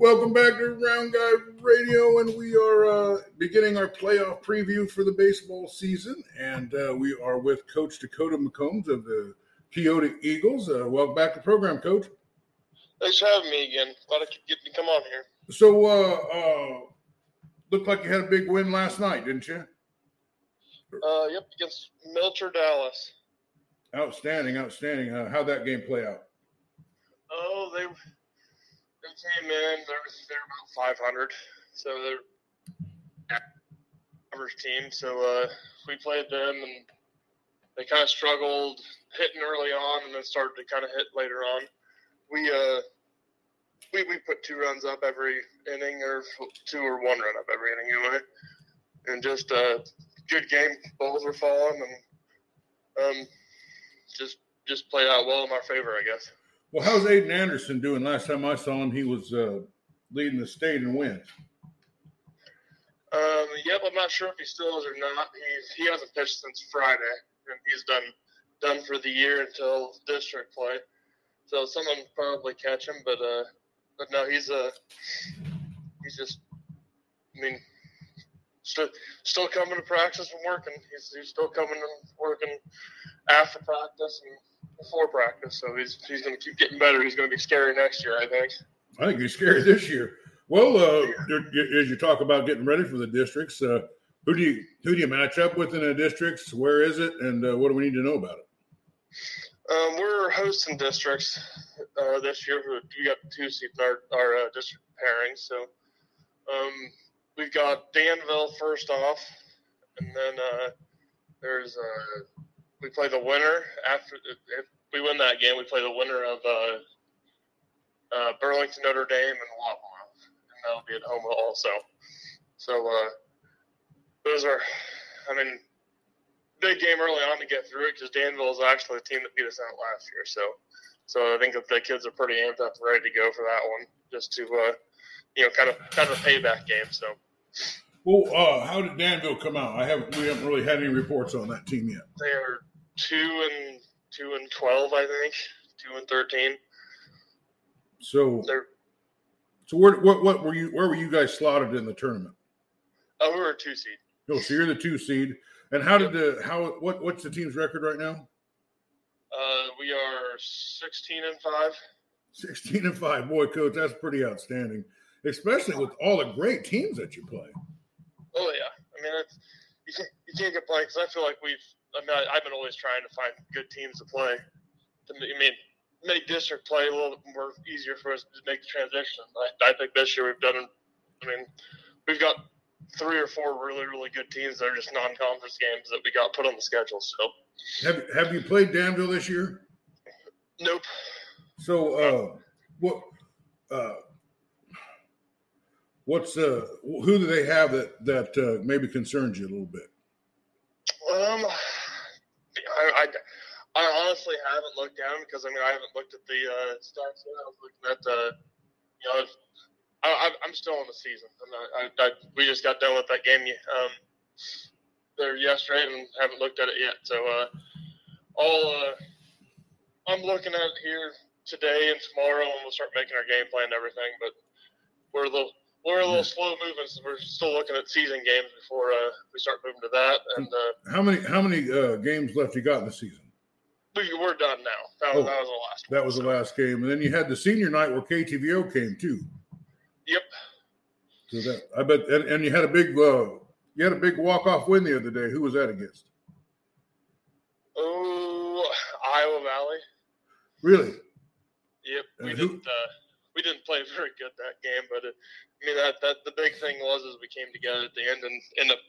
Welcome back to Round Guy Radio, and we are uh, beginning our playoff preview for the baseball season. And uh, we are with Coach Dakota McCombs of the Keota Eagles. Uh, welcome back to the program, Coach. Thanks for having me again. Glad I could get to come on here. So, uh, uh, looked like you had a big win last night, didn't you? Uh, yep, against Melcher Dallas. Outstanding, outstanding. Uh, how'd that game play out? Oh, they they came in. They're they're about 500, so they're average team. So uh, we played them, and they kind of struggled hitting early on, and then started to kind of hit later on. We uh we we put two runs up every inning, or two or one run up every inning anyway, and just uh good game. Balls were falling, and um just just played out well in our favor, I guess. Well, how's Aiden Anderson doing? Last time I saw him, he was uh, leading the state in wins. Um, yep, I'm not sure if he still is or not. He he hasn't pitched since Friday, and he's done done for the year until district play. So someone probably catch him, but uh, but no, he's uh he's just, I mean, still still coming to practice and working. He's he's still coming and working after practice and before practice. So he's he's going to keep getting better. He's going to be scary next year, I think. I think he's scary this year. Well, uh, as you talk about getting ready for the districts, uh, who do you who do you match up with in the districts? Where is it, and uh, what do we need to know about it? Um, we're hosting districts uh, this year. We got two seats in our, our uh, district pairings. So um, we've got Danville first off, and then uh, there's we play the winner after if we win that game. We play the winner of Burlington Notre Dame and Wapello, and that'll be at home also. So those are, I mean big game early on to get through it because Danville is actually the team that beat us out last year. So, so I think that the kids are pretty amped up, ready to go for that one, just to, uh, you know, kind of kind of a payback game. So. Well, uh, how did Danville come out? I haven't. We haven't really had any reports on that team yet. They are two and two and twelve, I think. Two and thirteen. So. They're, so where what what were you where were you guys slotted in the tournament? Oh, we were a two seed. Oh, so you're the two seed. And how did the how what what's the team's record right now? Uh, we are sixteen and five. Sixteen and five, boy, coach, that's pretty outstanding, especially with all the great teams that you play. Oh yeah, I mean it's you can't you can't complain because I feel like we've I mean I, have been always trying to find good teams to play. To I mean make district play a little bit more easier for us to make the transition. I, I think this year we've done. I mean, we've got three or four really really good teams that are just non-conference games that we got put on the schedule. So, have have you played Danville this year? Nope. So, uh, what uh, what's uh, who do they have that that uh, maybe concerns you a little bit? Um, I, I, I honestly haven't looked down because I mean I haven't looked at the uh, stats yet. I was looking at the you know I, am still in the season. I, I, we just got done with that game um, there yesterday and haven't looked at it yet. So uh, all uh, I'm looking at here today and tomorrow, and we'll start making our game plan and everything. But we're a little we're a little slow moving, so we're still looking at season games before uh, we start moving to that. And uh, how many how many uh, games left you got in the season? We, are done now. That was, oh, that was the last. That one, was so. the last game, and then you had the senior night where KTVO came too. Yep. So that I bet, and, and you had a big, uh, you had a big walk off win the other day. Who was that against? Oh, Iowa Valley. Really? Yep. We didn't. Uh, we didn't play very good that game, but it, I mean that that the big thing was is we came together at the end and end up,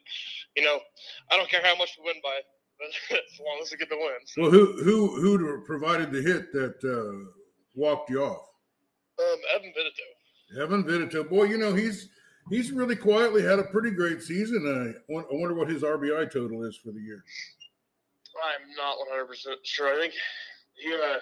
you know, I don't care how much we win by, but as long as we get the win. So. Well, who who who provided the hit that uh, walked you off? Um, Evan Vitito. Evan Vitito, boy, you know he's he's really quietly had a pretty great season. I, I wonder what his RBI total is for the year. I'm not 100 percent sure. I think he uh,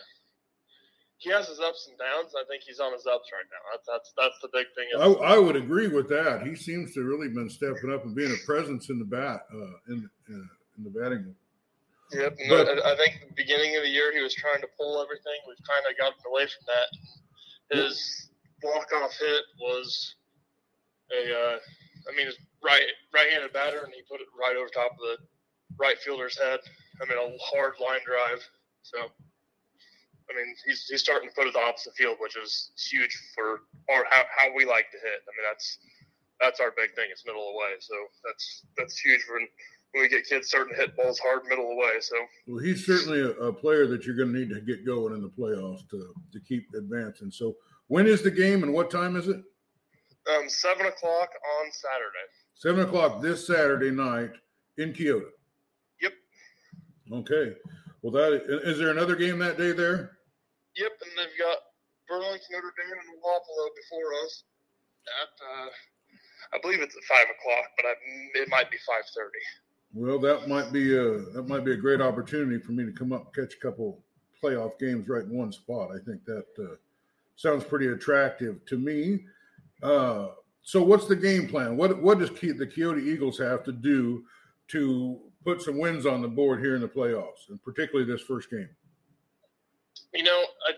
he has his ups and downs. I think he's on his ups right now. That's that's, that's the big thing. I, I, would agree with that. He seems to really been stepping up and being a presence in the bat uh, in uh, in the batting. Yep, but, I think the beginning of the year he was trying to pull everything. We've kind of gotten away from that. His walk off hit was a, uh, I mean, right right-handed batter, and he put it right over top of the right fielder's head. I mean, a hard line drive. So, I mean, he's he's starting to put it the opposite field, which is huge for our how, how we like to hit. I mean, that's that's our big thing. It's middle away, so that's that's huge when when we get kids starting to hit balls hard middle away. So, well, he's certainly a, a player that you're going to need to get going in the playoffs to to keep advancing. So, when is the game and what time is it? Um, seven o'clock on Saturday. Seven o'clock this Saturday night in Keota. Yep. Okay. Well, that is there another game that day there? Yep, and they've got Burlington, Notre Dame, and Wapello before us. At uh, I believe it's at five o'clock, but I, it might be five thirty. Well, that might be a that might be a great opportunity for me to come up and catch a couple playoff games right in one spot. I think that uh, sounds pretty attractive to me. Uh, so, what's the game plan? What what does the Keota Eagles have to do to put some wins on the board here in the playoffs, and particularly this first game? You know, I,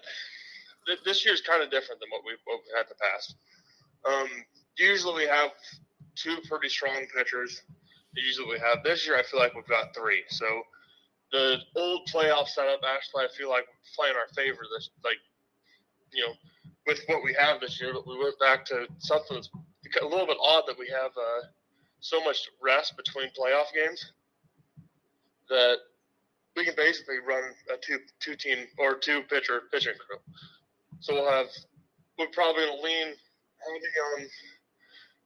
th- this kind of different than what we've, what we've had in the past. Um, usually, we have two pretty strong pitchers. Usually, we have this year. I feel like we've got three. So, the old playoff setup actually, I feel like playing our favor. This like, you know, with what we have this year, but we went back to something that's a little bit odd that we have uh, so much rest between playoff games that we can basically run a two two team or two pitcher pitching crew. So we'll have we're probably to lean heavy on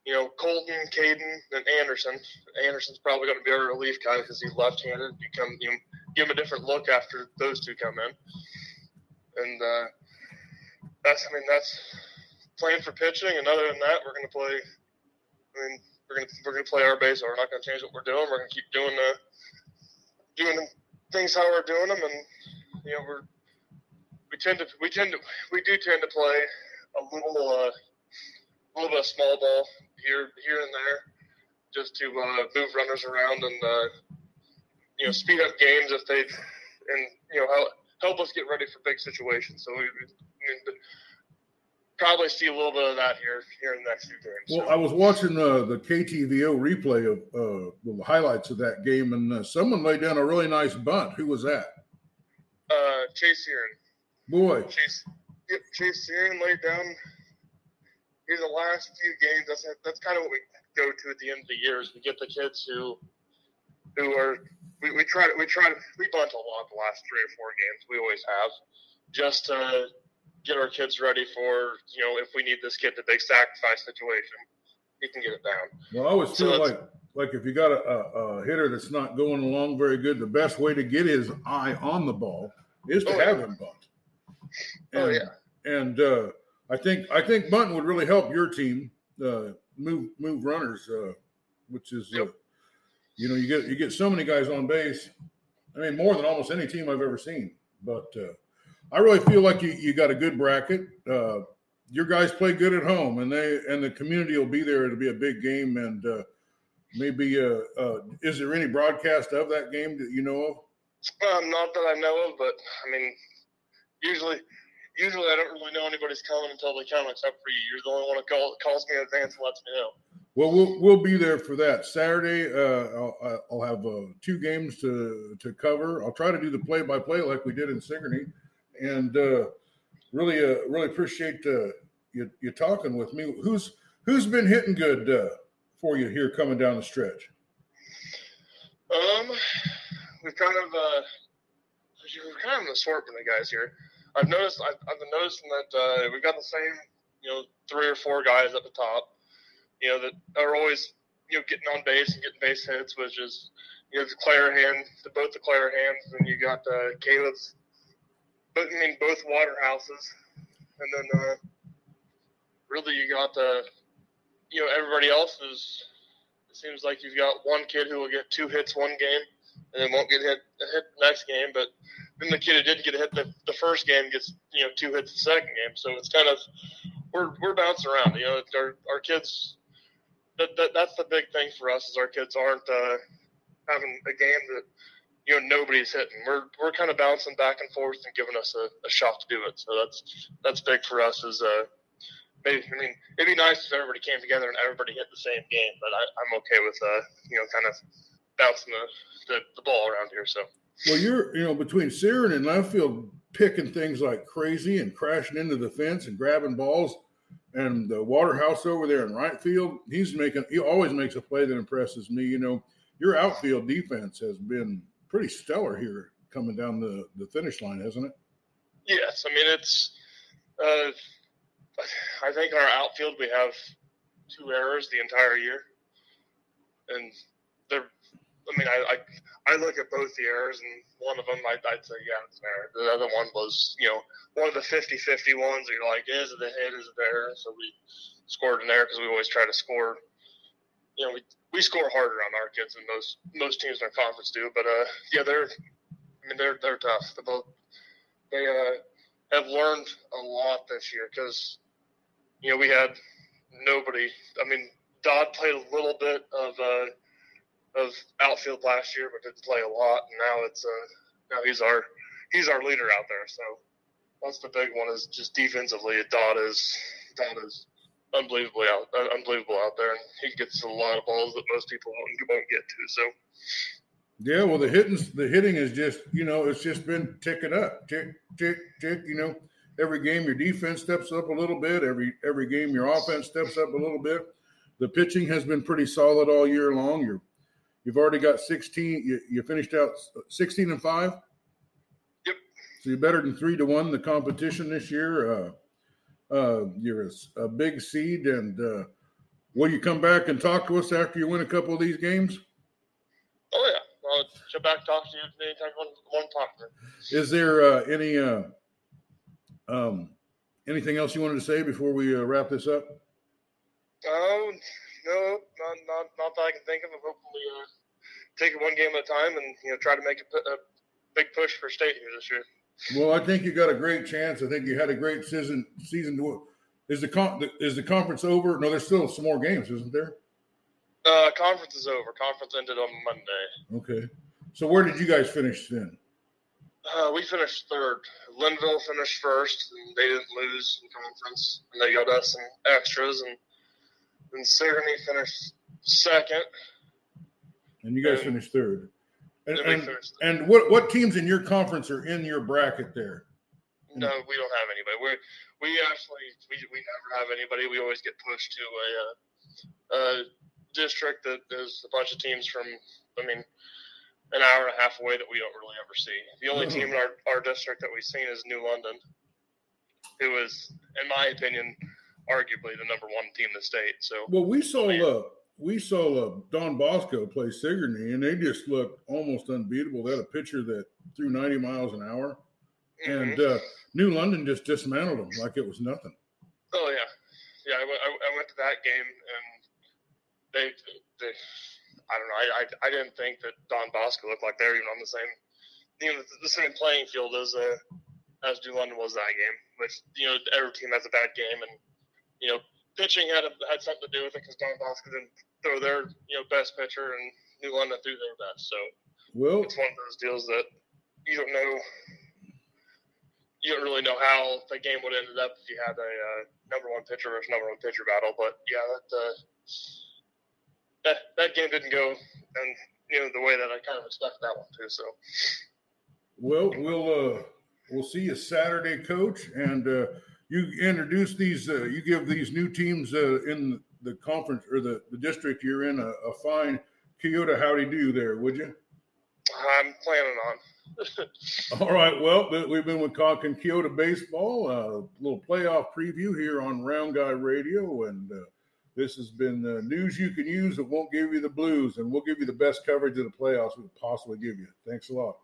you know Colton, Caden, and Anderson. Anderson's probably going to be our relief guy because he's left-handed. You come you give him a different look after those two come in, and uh, that's I mean that's playing for pitching. And other than that, we're going to play. I mean, we're to we're to play our base. We're not going to change what we're doing. We're going to keep doing the doing things how we're doing them, and you know we're we tend to we tend to we do tend to play a little uh, a little bit of small ball here here and there, just to uh, move runners around and uh, you know speed up games if they and you know help help us get ready for big situations. So we, we probably see a little bit of that here here in the next few games. Well, I was watching uh, the KTVO replay of uh, the highlights of that game, and uh, someone laid down a really nice bunt. Who was that? Uh, Chase Searing. Boy, Chase, yep, Chase Searing laid down. In the last few games, that's that's kind of what we go to at the end of the year. Is we get the kids who who are we, we try to we try to we bunt a lot the last three or four games. We always have just to get our kids ready for you know if we need this kid to big sacrifice situation, he can get it down. Well, I always feel like like if you got a, a, a, hitter that's not going along very good, the best way to get his eye on the ball is to oh, have yeah. him bunt. And, oh yeah. And uh, I think I think bunting would really help your team uh, move move runners, uh, which is uh, yep. you know you get you get so many guys on base. I mean, more than almost any team I've ever seen. But uh, I really feel like you, you got a good bracket. Uh, your guys play good at home, and they and the community will be there. It'll be a big game, and uh, maybe uh, uh, is there any broadcast of that game that you know of? Um, not that I know of, but I mean, usually, usually I don't really know anybody's coming until they come, except for you. You're the only one that call, calls me in advance and lets me know. Well, we'll we'll be there for that Saturday. Uh, I'll, I'll have uh, two games to to cover. I'll try to do the play by play like we did in Sigourney and uh, really, uh, really appreciate uh, you, you talking with me. Who's who's been hitting good uh, for you here coming down the stretch? Um, we've kind of uh, we're kind of an assortment of guys here. I've noticed I've, I've been noticing that uh, we've got the same you know three or four guys at the top, you know that are always you know getting on base and getting base hits, which is you know the Clarahan, the both the Clarahan's, and you got uh, Caleb's but I mean both Waterhouses, and then uh, really you got the, you know, everybody else is. It seems like you've got one kid who will get two hits one game, and then won't get hit hit next game. But then the kid who didn't get hit the, the first game gets you know two hits the second game. So it's kind of we're we're bouncing around. You know, our our kids. That, that that's the big thing for us is our kids aren't uh, having a game that you know nobody's hitting. We're we're kind of bouncing back and forth and giving us a, a shot to do it. So that's that's big for us. Is uh, maybe I mean it'd be nice if everybody came together and everybody hit the same game, but I, I'm okay with uh you know kind of bouncing the, the, the ball around here. So well, you're you know between Siren and left field picking things like crazy and crashing into the fence and grabbing balls. And the Waterhouse over there in right field, he's making he always makes a play that impresses me. You know, your outfield defense has been pretty stellar here coming down the, the finish line, hasn't it? Yes, I mean it's. Uh, I think our outfield we have two errors the entire year, and they're. I mean, I, I I look at both the errors, and one of them I'd, I'd say yeah, it's an error. The other one was you know one of the 50-50 ones. You're like, is it a hit? Is it? So we scored an error because we always try to score. You know, we we score harder on our kids than most most teams in our conference do. But uh, yeah, they're I mean they're they're tough. They're both they uh, have learned a lot this year because you know we had nobody. I mean, Dodd played a little bit of uh, of outfield last year, but didn't play a lot. And now it's uh, now he's our he's our leader out there. So that's the big one is just defensively. Dodd is Dodd is unbelievably out uh, unbelievable out there, and he gets a lot of balls that most people won't, won't get to. So. Yeah, well, the hitting the hitting is just you know it's just been ticking up, tick, tick, tick. You know, every game your defense steps up a little bit. Every every game your offense steps up a little bit. The pitching has been pretty solid all year long. You're you've already got 16. You, you finished out 16 and five. Yep. So you're better than three to one the competition this year. Uh, uh, you're a, a, big seed, and uh, will you come back and talk to us after you win a couple of these games? Oh yeah I'll come back and talk to you anytime you want, to talk to. Is there uh, any uh, um, anything else you wanted to say before we uh, wrap this up? Um, no, not, not not that I can think of. I'm hoping we uh, take it one game at a time and you know try to make a, a big push for state here this year. Well, I think you got a great chance. I think you had a great season. Season to, is the con- is the conference over? No, there's still some more games, isn't there? Uh, conference is over. Conference ended on Monday. Okay. So where did you guys finish then? Uh, we finished third. Lynnville finished first, and they didn't lose in conference, and they got us some extras, and then Sigourney finished second. And you guys and, finished third. And, and, and, what what teams in your conference are in your bracket there? No, we don't have anybody. We we actually we, we never have anybody. We always get pushed to a, uh, a district that there's a bunch of teams from, I mean, an hour and a half away that we don't really ever see. The only team in our, our district that we've seen is New London, who is, in my opinion, arguably the number one team in the state. So, well, we saw uh, we saw uh, Don Bosco play Sigourney, and they just looked almost unbeatable. They had a pitcher that threw 90 miles an hour, mm-hmm. and uh, New London just dismantled them like it was nothing. Oh yeah, yeah. I, I, I went to that game, and they, they I don't know. I, I, I didn't think that Don Bosco looked like they were even on the same, you know, the same playing field as uh, as New London was that game. Which you know, every team has a bad game, and you know, pitching had a, had something to do with it because Don Bosco didn't throw their you know best pitcher, and New London threw their best. So well, it's one of those deals that you don't know. You don't really know how the game would have ended up if you had a uh, number one pitcher versus number one pitcher battle. But yeah, that. Uh, that that game didn't go and you know the way that I kind of expected that one to. So, well, we'll uh, we'll see you Saturday, Coach, and uh, you introduce these. Uh, you give these new teams uh, in the conference or the, the district you're in a, a fine Keota howdy do there, would you? I'm planning on. All right. Well, we've been with Conkin Keota baseball. A uh, little playoff preview here on Round Guy Radio, and uh, this has been the news you can use that won't give you the blues, and we'll give you the best coverage of the playoffs we could possibly give you. Thanks a lot.